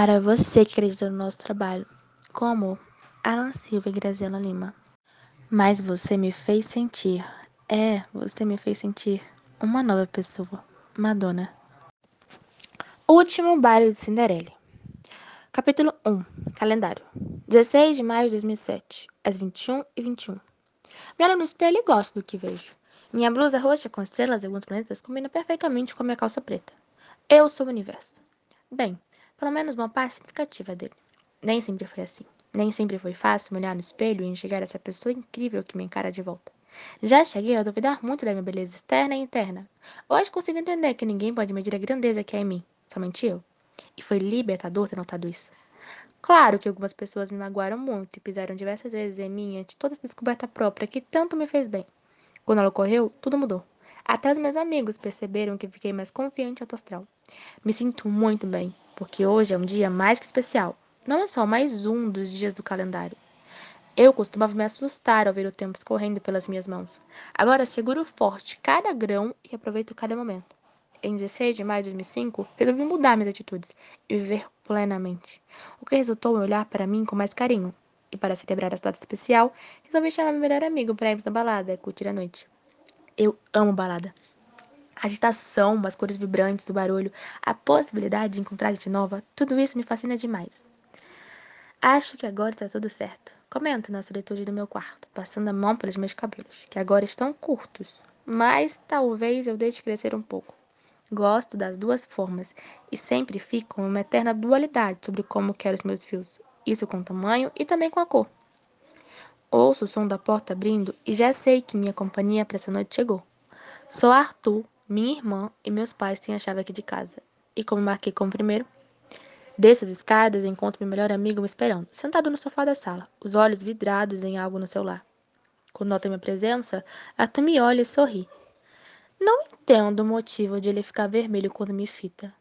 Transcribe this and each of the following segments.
Para você que acredita no nosso trabalho, com amor, Alan Silva e Graziela Lima. Mas você me fez sentir, é, você me fez sentir uma nova pessoa, Madonna. Último baile de Cinderela. Capítulo 1 Calendário 16 de maio de 2007, às 21 e 21. Me olho no espelho e gosto do que vejo. Minha blusa roxa com estrelas e alguns planetas combina perfeitamente com a minha calça preta. Eu sou o universo. Bem, pelo menos uma parte significativa dele. Nem sempre foi assim. Nem sempre foi fácil olhar no espelho e enxergar essa pessoa incrível que me encara de volta. Já cheguei a duvidar muito da minha beleza externa e interna. Hoje consigo entender que ninguém pode medir a grandeza que é em mim, somente eu. E foi libertador ter notado isso. Claro que algumas pessoas me magoaram muito e pisaram diversas vezes em mim ante toda essa descoberta própria que tanto me fez bem. Quando ela ocorreu, tudo mudou. Até os meus amigos perceberam que fiquei mais confiante e autoastral. Me sinto muito bem, porque hoje é um dia mais que especial. Não é só mais um dos dias do calendário. Eu costumava me assustar ao ver o tempo escorrendo pelas minhas mãos. Agora seguro forte cada grão e aproveito cada momento. Em 16 de maio de 2005, resolvi mudar minhas atitudes e viver plenamente, o que resultou em olhar para mim com mais carinho. E para celebrar essa data especial, resolvi chamar meu melhor amigo para irmos na balada e curtir a noite. Eu amo balada. A agitação, as cores vibrantes do barulho, a possibilidade de encontrar gente nova, tudo isso me fascina demais. Acho que agora está tudo certo. Comento na solitude do meu quarto, passando a mão pelos meus cabelos, que agora estão curtos, mas talvez eu deixe crescer um pouco. Gosto das duas formas e sempre fico com uma eterna dualidade sobre como quero os meus fios, isso com o tamanho e também com a cor. Ouço o som da porta abrindo e já sei que minha companhia para essa noite chegou. Sou Arthur, minha irmã e meus pais têm a chave aqui de casa. E como marquei como primeiro, Desço as escadas e encontro meu melhor amigo me esperando, sentado no sofá da sala, os olhos vidrados em algo no celular. Quando nota minha presença, Arthur me olha e sorri. Não entendo o motivo de ele ficar vermelho quando me fita.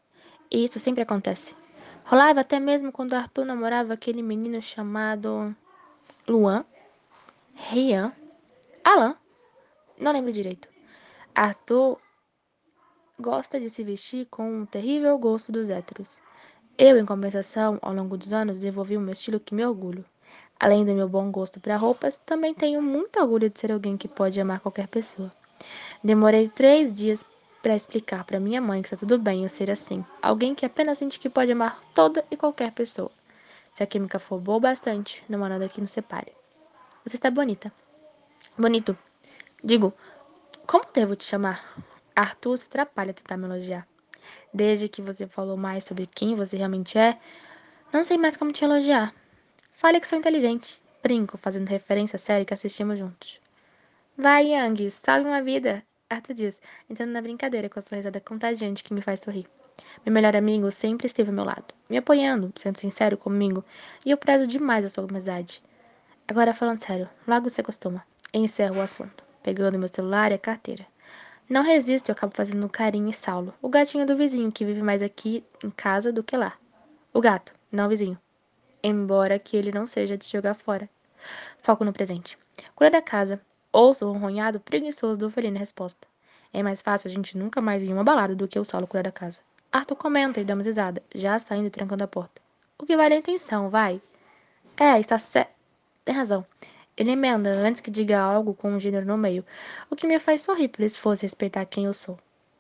E isso sempre acontece. Rolava até mesmo quando Arthur namorava aquele menino chamado. Luan? Rian? Alan? Não lembro direito. Arthur gosta de se vestir com um terrível gosto dos héteros. Eu, em compensação, ao longo dos anos, desenvolvi um estilo que me orgulho. Além do meu bom gosto para roupas, também tenho muito orgulho de ser alguém que pode amar qualquer pessoa. Demorei três dias para explicar para minha mãe que está tudo bem eu ser assim. Alguém que apenas sente que pode amar toda e qualquer pessoa. Se a química for boa bastante, não há nada que nos separe. Você está bonita. Bonito. Digo, como devo te chamar? Arthur se atrapalha a tentar me elogiar. Desde que você falou mais sobre quem você realmente é, não sei mais como te elogiar. Fale que sou inteligente. Brinco, fazendo referência à série que assistimos juntos. Vai, Yang, salve uma vida. Arthur diz, entrando na brincadeira com a sua risada contagiante que me faz sorrir. Meu melhor amigo sempre esteve ao meu lado, me apoiando, sendo sincero comigo, e eu prezo demais a sua amizade. Agora, falando sério, logo você costuma. Encerro o assunto, pegando meu celular e a carteira. Não resisto e acabo fazendo carinho em Saulo, o gatinho do vizinho que vive mais aqui em casa do que lá. O gato, não o vizinho. Embora que ele não seja de jogar fora. Foco no presente. Cura da casa. Ouço o ronronhado preguiçoso do felino resposta. É mais fácil a gente nunca mais ir em uma balada do que o Saulo curar da casa. Arthur comenta e uma risada, já saindo e trancando a porta. O que vale a intenção, vai? É, está certo. Tem razão. Ele emenda antes que diga algo com um gênero no meio, o que me faz sorrir por esforço respeitar quem eu sou.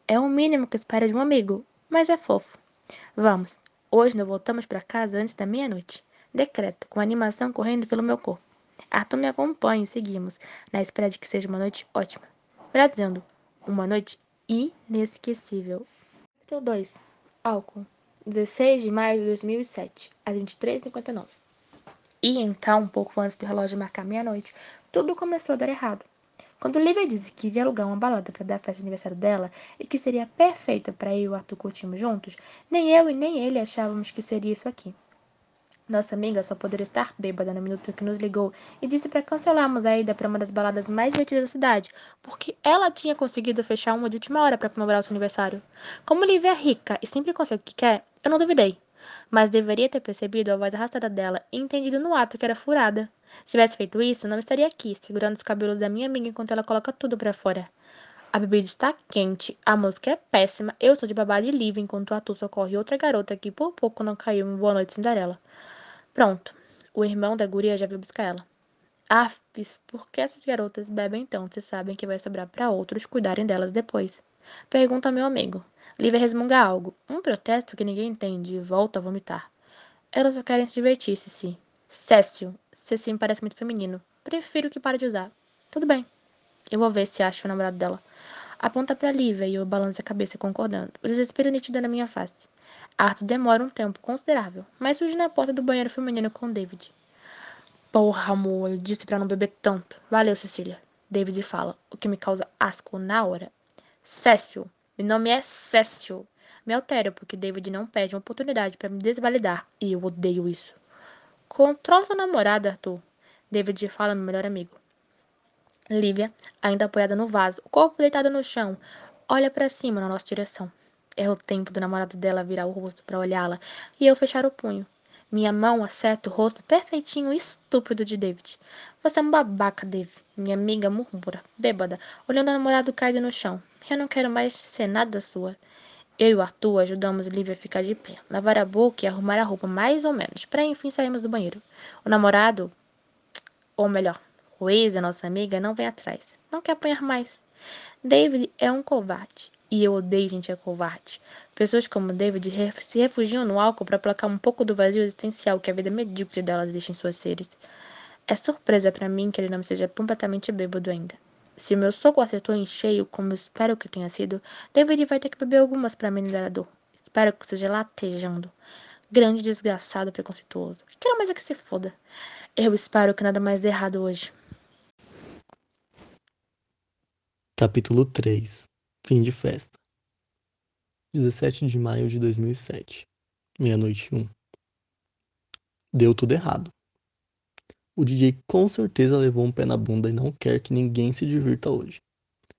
É o mínimo que espera de um amigo, mas é fofo. Vamos, hoje não voltamos para casa antes da meia-noite. Decreto, com animação correndo pelo meu corpo. Arthur me acompanha e seguimos, na espera de que seja uma noite ótima. Dizendo, uma noite inesquecível. Capítulo 2 Álcool 16 de maio de 2007, às 23h59. E então, um pouco antes do relógio marcar meia-noite, tudo começou a dar errado. Quando Lívia disse que iria alugar uma balada para dar a festa de aniversário dela e que seria perfeita para eu e o Arthur curtirmos juntos, nem eu e nem ele achávamos que seria isso aqui. Nossa amiga só poderia estar bêbada no minuto que nos ligou e disse para cancelarmos a ida para uma das baladas mais divertidas da cidade, porque ela tinha conseguido fechar uma de última hora para comemorar o seu aniversário. Como Lívia é rica e sempre consegue o que quer, eu não duvidei mas deveria ter percebido a voz arrastada dela e entendido no ato que era furada. Se tivesse feito isso, não estaria aqui, segurando os cabelos da minha amiga enquanto ela coloca tudo para fora. A bebida está quente, a música é péssima, eu estou de babá de livre enquanto Arthur socorre outra garota que por pouco não caiu em Boa Noite Cinderela. Pronto, o irmão da guria já veio buscar ela. Afes, por que essas garotas bebem tanto se sabem que vai sobrar para outros cuidarem delas depois? Pergunta meu amigo. Lívia resmunga algo, um protesto que ninguém entende e volta a vomitar. Elas só querem se divertir, Cici. Cécio, Cici me parece muito feminino. Prefiro que pare de usar. Tudo bem. Eu vou ver se acho o namorado dela. Aponta para Lívia e eu balanço a cabeça concordando. O desespero nítido na minha face. Arthur demora um tempo considerável, mas surge na porta do banheiro feminino com David. Porra, amor, eu disse para não beber tanto. Valeu, Cecília. David fala, o que me causa asco na hora. Cécio. Meu nome é Cécio. Me altera porque David não pede uma oportunidade para me desvalidar e eu odeio isso. Controla sua namorada, Arthur. David fala meu melhor amigo. Lívia, ainda apoiada no vaso, o corpo deitado no chão, olha para cima na nossa direção. É o tempo do namorado dela virar o rosto para olhá-la e eu fechar o punho. Minha mão acerta o rosto perfeitinho e estúpido de David. Você é um babaca, Dave. Minha amiga murmura, bêbada, olhando o namorado caído no chão. Eu não quero mais ser nada sua. Eu e o Arthur ajudamos Lívia a ficar de pé, lavar a boca e arrumar a roupa mais ou menos, para enfim sairmos do banheiro. O namorado, ou melhor, o ex da nossa amiga não vem atrás. Não quer apanhar mais. David é um covarde. E eu odeio gente é covarde. Pessoas como David se refugiam no álcool para placar um pouco do vazio existencial que a vida medíocre delas deixa em suas seres. É surpresa para mim que ele não seja completamente bêbado ainda. Se o meu soco acertou em cheio, como espero que tenha sido, David vai ter que beber algumas para amenizar a dor. Espero que seja latejando. Grande desgraçado preconceituoso. Quero mais é que se foda. Eu espero que nada mais dê errado hoje. Capítulo 3 Fim de festa 17 de maio de 2007 Meia-noite 1 Deu tudo errado. O DJ com certeza levou um pé na bunda e não quer que ninguém se divirta hoje,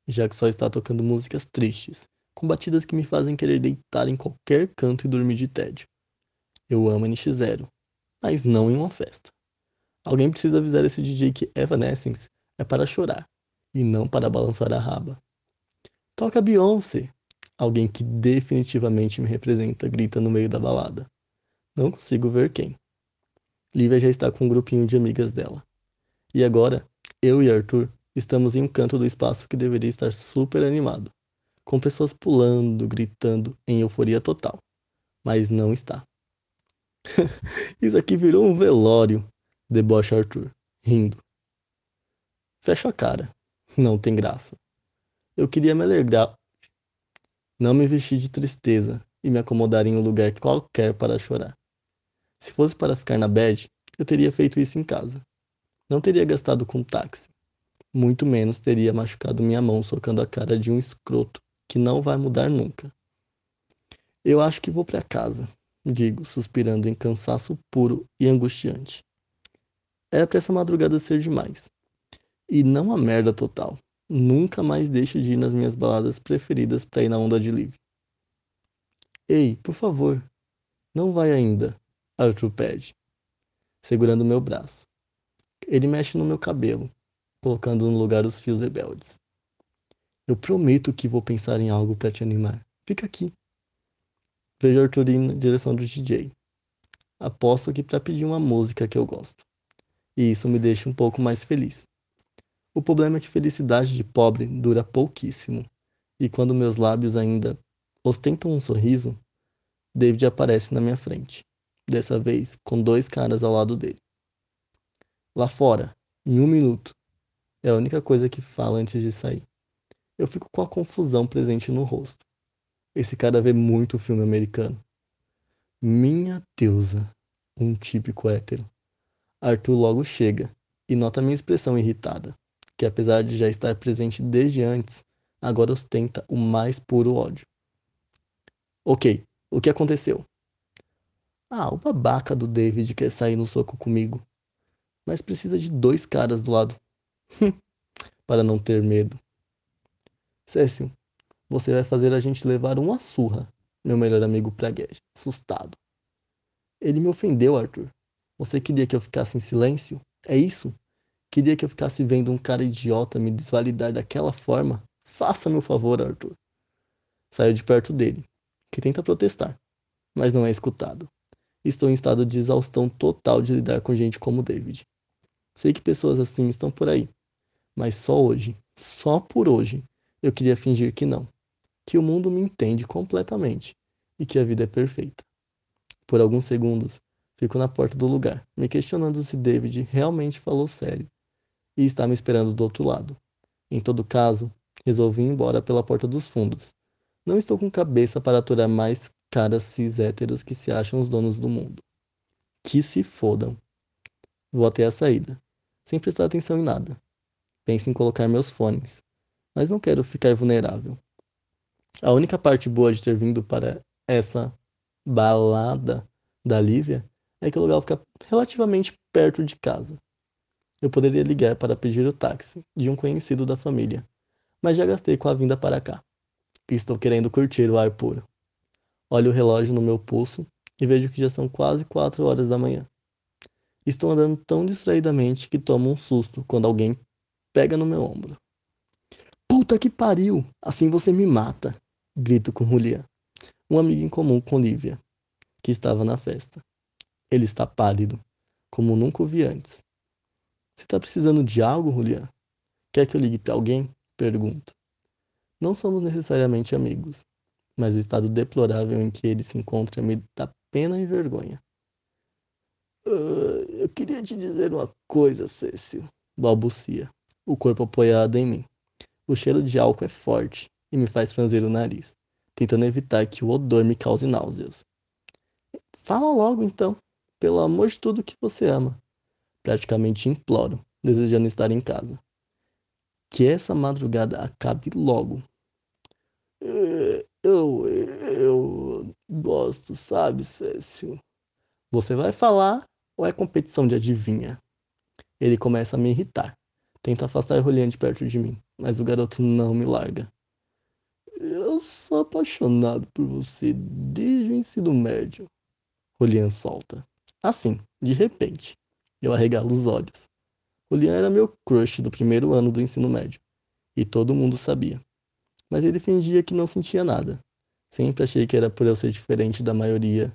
já que só está tocando músicas tristes, com batidas que me fazem querer deitar em qualquer canto e dormir de tédio. Eu amo NX0, mas não em uma festa. Alguém precisa avisar esse DJ que Evanescence é para chorar e não para balançar a raba. Toca Beyoncé! Alguém que definitivamente me representa grita no meio da balada. Não consigo ver quem. Lívia já está com um grupinho de amigas dela. E agora, eu e Arthur estamos em um canto do espaço que deveria estar super animado, com pessoas pulando, gritando, em euforia total. Mas não está. Isso aqui virou um velório, debocha Arthur, rindo. Fecho a cara. Não tem graça. Eu queria me alegrar. Não me vestir de tristeza e me acomodar em um lugar qualquer para chorar. Se fosse para ficar na bed, eu teria feito isso em casa. Não teria gastado com táxi. Muito menos teria machucado minha mão socando a cara de um escroto que não vai mudar nunca. Eu acho que vou para casa, digo, suspirando em cansaço puro e angustiante. Era para essa madrugada ser demais. E não a merda total. Nunca mais deixo de ir nas minhas baladas preferidas para ir na onda de livre. Ei, por favor, não vai ainda, Arthur pede, segurando meu braço. Ele mexe no meu cabelo, colocando no lugar os fios rebeldes. Eu prometo que vou pensar em algo para te animar. Fica aqui. Vejo Arthur ir na direção do DJ. Aposto que para pedir uma música que eu gosto. E isso me deixa um pouco mais feliz. O problema é que felicidade de pobre dura pouquíssimo. E quando meus lábios ainda ostentam um sorriso, David aparece na minha frente dessa vez com dois caras ao lado dele. Lá fora, em um minuto, é a única coisa que fala antes de sair. Eu fico com a confusão presente no rosto. Esse cara vê muito filme americano. Minha deusa, um típico hétero. Arthur logo chega e nota minha expressão irritada, que apesar de já estar presente desde antes, agora ostenta o mais puro ódio. Ok, o que aconteceu? Ah, o babaca do David quer sair no soco comigo. Mas precisa de dois caras do lado. para não ter medo. Cécio, você vai fazer a gente levar uma surra, meu melhor amigo pragueja, assustado. Ele me ofendeu, Arthur. Você queria que eu ficasse em silêncio? É isso? Queria que eu ficasse vendo um cara idiota me desvalidar daquela forma? Faça-me o favor, Arthur. Saio de perto dele, que tenta protestar, mas não é escutado. Estou em estado de exaustão total de lidar com gente como David. Sei que pessoas assim estão por aí, mas só hoje, só por hoje, eu queria fingir que não, que o mundo me entende completamente e que a vida é perfeita. Por alguns segundos, fico na porta do lugar, me questionando se David realmente falou sério e está me esperando do outro lado. Em todo caso, resolvi ir embora pela porta dos fundos. Não estou com cabeça para aturar mais caras cis héteros que se acham os donos do mundo. Que se fodam. Vou até a saída, sem prestar atenção em nada. Penso em colocar meus fones, mas não quero ficar vulnerável. A única parte boa de ter vindo para essa balada da Lívia é que o lugar fica relativamente perto de casa. Eu poderia ligar para pedir o táxi de um conhecido da família, mas já gastei com a vinda para cá. Estou querendo curtir o ar puro. Olho o relógio no meu pulso e vejo que já são quase quatro horas da manhã. Estou andando tão distraidamente que tomo um susto quando alguém pega no meu ombro. Puta que pariu! Assim você me mata! Grito com Julian, um amigo em comum com Lívia, que estava na festa. Ele está pálido, como nunca o vi antes. Você está precisando de algo, Julian? Quer que eu ligue para alguém? Pergunto. Não somos necessariamente amigos, mas o estado deplorável em que ele se encontra me dá pena e vergonha. Uh, eu queria te dizer uma coisa, Cécio, balbucia, o corpo apoiado em mim. O cheiro de álcool é forte e me faz franzir o nariz, tentando evitar que o odor me cause náuseas. Fala logo então, pelo amor de tudo que você ama. Praticamente imploro, desejando estar em casa. Que essa madrugada acabe logo. Eu, eu gosto, sabe, Cécio? Você vai falar ou é competição de adivinha? Ele começa a me irritar. Tenta afastar Rolian de perto de mim, mas o garoto não me larga. Eu sou apaixonado por você desde o ensino médio. Rolian solta. Assim, de repente, eu arregalo os olhos. Rolian era meu crush do primeiro ano do ensino médio, e todo mundo sabia mas ele fingia que não sentia nada. Sempre achei que era por eu ser diferente da maioria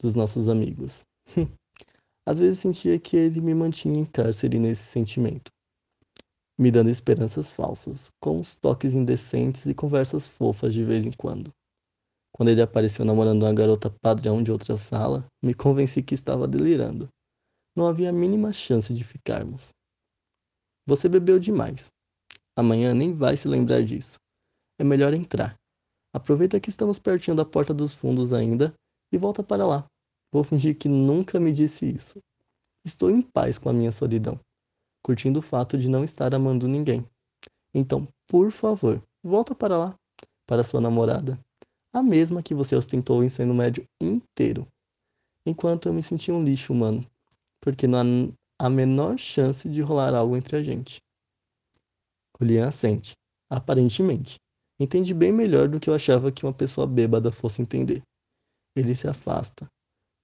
dos nossos amigos. Às vezes sentia que ele me mantinha em cárcere nesse sentimento, me dando esperanças falsas, com uns toques indecentes e conversas fofas de vez em quando. Quando ele apareceu namorando uma garota padrão de outra sala, me convenci que estava delirando. Não havia a mínima chance de ficarmos. Você bebeu demais. Amanhã nem vai se lembrar disso é melhor entrar. Aproveita que estamos pertinho da porta dos fundos ainda e volta para lá. Vou fingir que nunca me disse isso. Estou em paz com a minha solidão, curtindo o fato de não estar amando ninguém. Então, por favor, volta para lá, para sua namorada, a mesma que você ostentou o ensino médio inteiro. Enquanto eu me senti um lixo humano, porque não há a menor chance de rolar algo entre a gente. Julian assente, aparentemente. Entende bem melhor do que eu achava que uma pessoa bêbada fosse entender. Ele se afasta,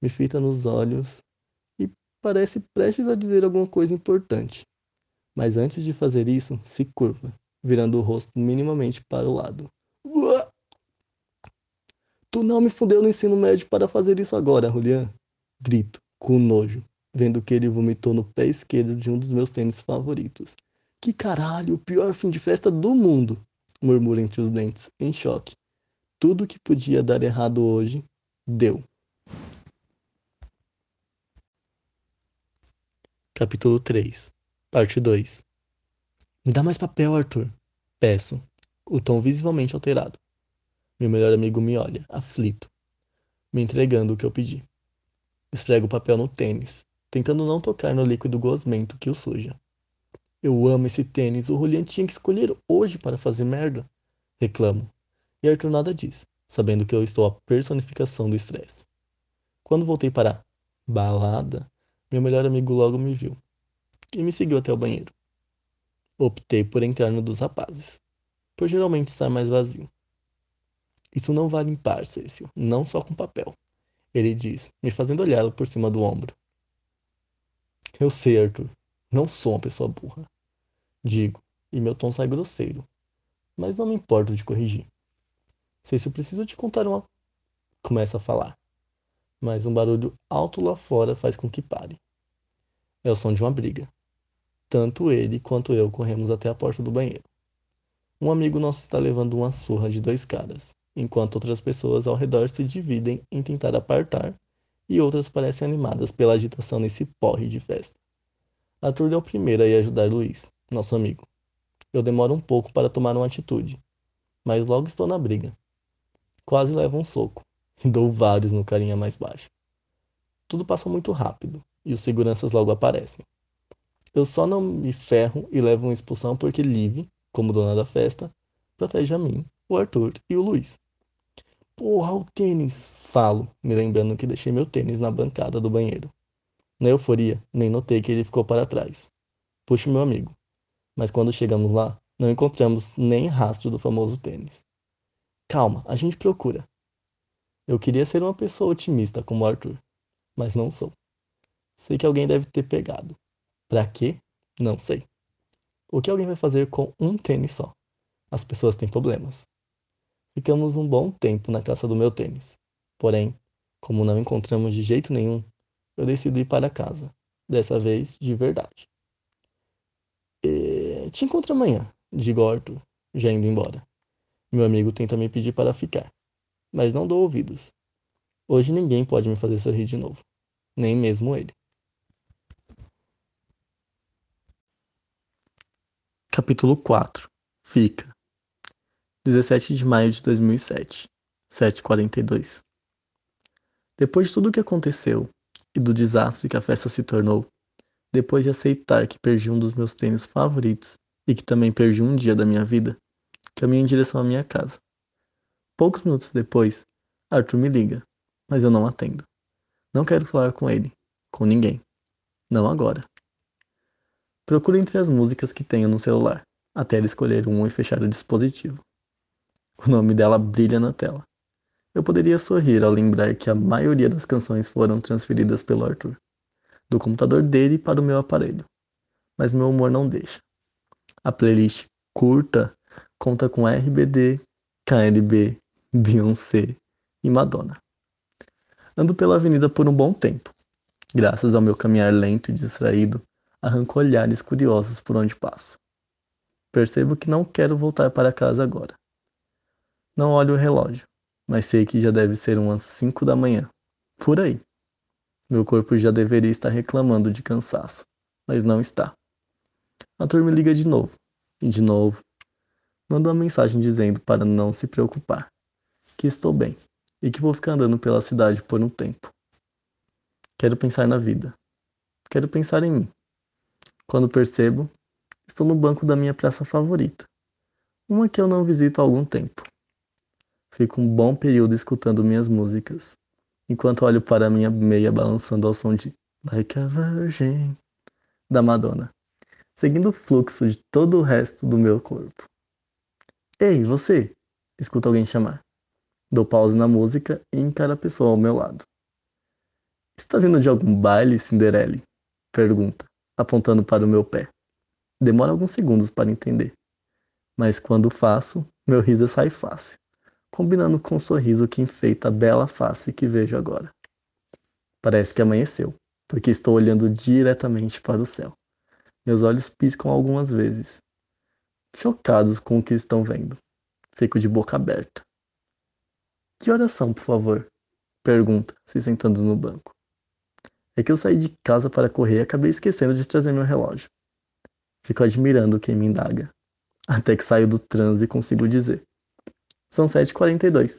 me fita nos olhos e parece prestes a dizer alguma coisa importante. Mas antes de fazer isso, se curva, virando o rosto minimamente para o lado. Uah! Tu não me fundeu no ensino médio para fazer isso agora, Julian. Grito, com nojo, vendo que ele vomitou no pé esquerdo de um dos meus tênis favoritos. Que caralho, o pior fim de festa do mundo murmura entre os dentes, em choque. Tudo que podia dar errado hoje, deu. Capítulo 3 Parte 2 Me dá mais papel, Arthur. Peço, o tom visivelmente alterado. Meu melhor amigo me olha, aflito, me entregando o que eu pedi. Esfrego o papel no tênis, tentando não tocar no líquido gosmento que o suja. Eu amo esse tênis. O Julian tinha que escolher hoje para fazer merda. Reclamo. E Arthur nada diz, sabendo que eu estou a personificação do estresse. Quando voltei para a balada, meu melhor amigo logo me viu e me seguiu até o banheiro. Optei por entrar no dos rapazes, por geralmente estar mais vazio. Isso não vai limpar, Cécio, não só com papel. Ele diz, me fazendo olhá-lo por cima do ombro. Eu sei, Arthur. Não sou uma pessoa burra digo, e meu tom sai grosseiro. mas não me importo de corrigir. Sei se eu preciso te contar uma. Começa a falar, mas um barulho alto lá fora faz com que pare. É o som de uma briga. Tanto ele quanto eu corremos até a porta do banheiro. Um amigo nosso está levando uma surra de dois caras, enquanto outras pessoas ao redor se dividem em tentar apartar e outras parecem animadas pela agitação nesse porre de festa. Arthur é o primeiro a ir ajudar Luiz, nosso amigo. Eu demoro um pouco para tomar uma atitude, mas logo estou na briga. Quase levo um soco e dou vários no carinha mais baixo. Tudo passa muito rápido e os seguranças logo aparecem. Eu só não me ferro e levo uma expulsão porque Liv, como dona da festa, protege a mim, o Arthur e o Luiz. Porra, o tênis! Falo, me lembrando que deixei meu tênis na bancada do banheiro. Na euforia, nem notei que ele ficou para trás. Puxo meu amigo. Mas quando chegamos lá, não encontramos nem rastro do famoso tênis. Calma, a gente procura. Eu queria ser uma pessoa otimista como Arthur, mas não sou. Sei que alguém deve ter pegado. Pra quê? Não sei. O que alguém vai fazer com um tênis só? As pessoas têm problemas. Ficamos um bom tempo na caça do meu tênis. Porém, como não encontramos de jeito nenhum, eu decido ir para casa. Dessa vez, de verdade. E... Te encontro amanhã, digo Arthur, já indo embora. Meu amigo tenta me pedir para ficar, mas não dou ouvidos. Hoje ninguém pode me fazer sorrir de novo, nem mesmo ele. Capítulo 4 Fica 17 de maio de 2007 7h42 Depois de tudo o que aconteceu e do desastre que a festa se tornou, depois de aceitar que perdi um dos meus tênis favoritos e que também perdi um dia da minha vida, caminho em direção à minha casa. Poucos minutos depois, Arthur me liga, mas eu não atendo. Não quero falar com ele, com ninguém. Não agora. Procure entre as músicas que tenho no celular, até ela escolher um e fechar o dispositivo. O nome dela brilha na tela. Eu poderia sorrir ao lembrar que a maioria das canções foram transferidas pelo Arthur, do computador dele para o meu aparelho. Mas meu humor não deixa. A playlist curta conta com RBD, KLB, Beyoncé e Madonna. Ando pela avenida por um bom tempo. Graças ao meu caminhar lento e distraído, arranco olhares curiosos por onde passo. Percebo que não quero voltar para casa agora. Não olho o relógio, mas sei que já deve ser umas cinco da manhã. Por aí. Meu corpo já deveria estar reclamando de cansaço, mas não está. A turma liga de novo, e de novo. Manda uma mensagem dizendo para não se preocupar, que estou bem e que vou ficar andando pela cidade por um tempo. Quero pensar na vida. Quero pensar em mim. Quando percebo, estou no banco da minha praça favorita, uma que eu não visito há algum tempo. Fico um bom período escutando minhas músicas, enquanto olho para minha meia balançando ao som de Like a Virgin da Madonna, seguindo o fluxo de todo o resto do meu corpo. Ei, você! Escuto alguém chamar. Dou pausa na música e encaro a pessoa ao meu lado. Está vindo de algum baile, Cinderelle? Pergunta apontando para o meu pé. Demora alguns segundos para entender, mas quando faço, meu riso sai fácil, combinando com o sorriso que enfeita a bela face que vejo agora. Parece que amanheceu, porque estou olhando diretamente para o céu. Meus olhos piscam algumas vezes, chocados com o que estão vendo. Fico de boca aberta. Que horas são, por favor? Pergunta, se sentando no banco. É que eu saí de casa para correr e acabei esquecendo de trazer meu relógio. Fico admirando quem me indaga. Até que saio do transe e consigo dizer. São 7h42.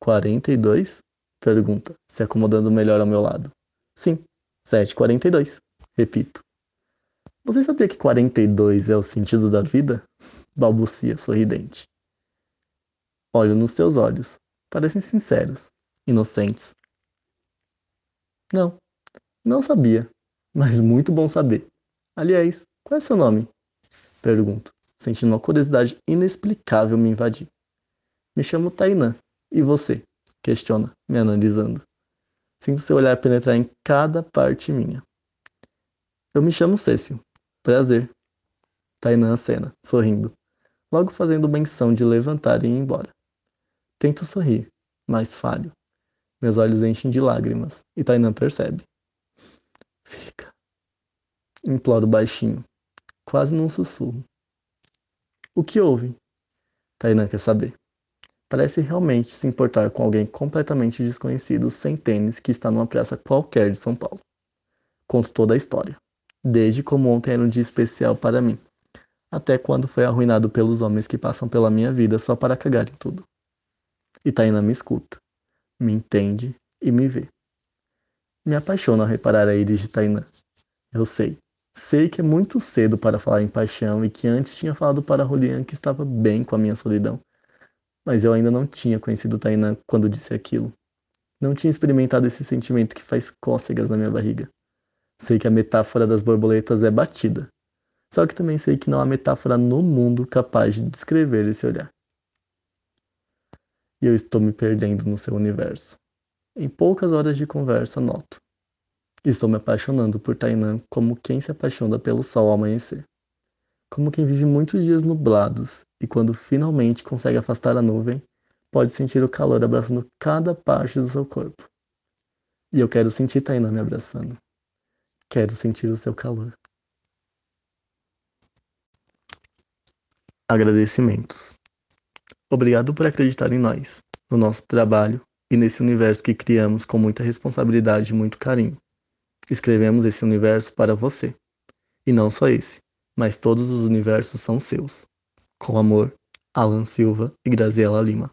42? Pergunta, se acomodando melhor ao meu lado. Sim, 7h42. Repito. Você sabia que 42 é o sentido da vida? Balbucia sorridente. Olho nos seus olhos. Parecem sinceros, inocentes. Não, não sabia, mas muito bom saber. Aliás, qual é seu nome? Pergunto, sentindo uma curiosidade inexplicável me invadir. Me chamo Tainã. E você? Questiona, me analisando. Sinto seu olhar penetrar em cada parte minha. Eu me chamo Cécio. Prazer. Tainã acena, sorrindo. logo fazendo menção de levantar e ir embora. Tento sorrir, mas falho. Meus olhos enchem de lágrimas e Tainan percebe. Fica. Imploro baixinho, quase num sussurro. O que houve? Tainan quer saber. Parece realmente se importar com alguém completamente desconhecido sem tênis que está numa praça qualquer de São Paulo. Conto toda a história, desde como ontem era um dia especial para mim, até quando foi arruinado pelos homens que passam pela minha vida só para cagar em tudo. E Tainá me escuta, me entende e me vê. Me apaixono ao reparar a íris de Tainá. Eu sei, sei que é muito cedo para falar em paixão e que antes tinha falado para Julian que estava bem com a minha solidão. Mas eu ainda não tinha conhecido Tainá quando disse aquilo. Não tinha experimentado esse sentimento que faz cócegas na minha barriga. Sei que a metáfora das borboletas é batida, só que também sei que não há metáfora no mundo capaz de descrever esse olhar. E eu estou me perdendo no seu universo. Em poucas horas de conversa, noto. Estou me apaixonando por Tainan como quem se apaixona pelo sol ao amanhecer. Como quem vive muitos dias nublados e quando finalmente consegue afastar a nuvem, pode sentir o calor abraçando cada parte do seu corpo. E eu quero sentir Tainan me abraçando. Quero sentir o seu calor. Agradecimentos. Obrigado por acreditar em nós, no nosso trabalho e nesse universo que criamos com muita responsabilidade e muito carinho. Escrevemos esse universo para você. E não só esse, mas todos os universos são seus. Com amor, Alan Silva e Graziela Lima.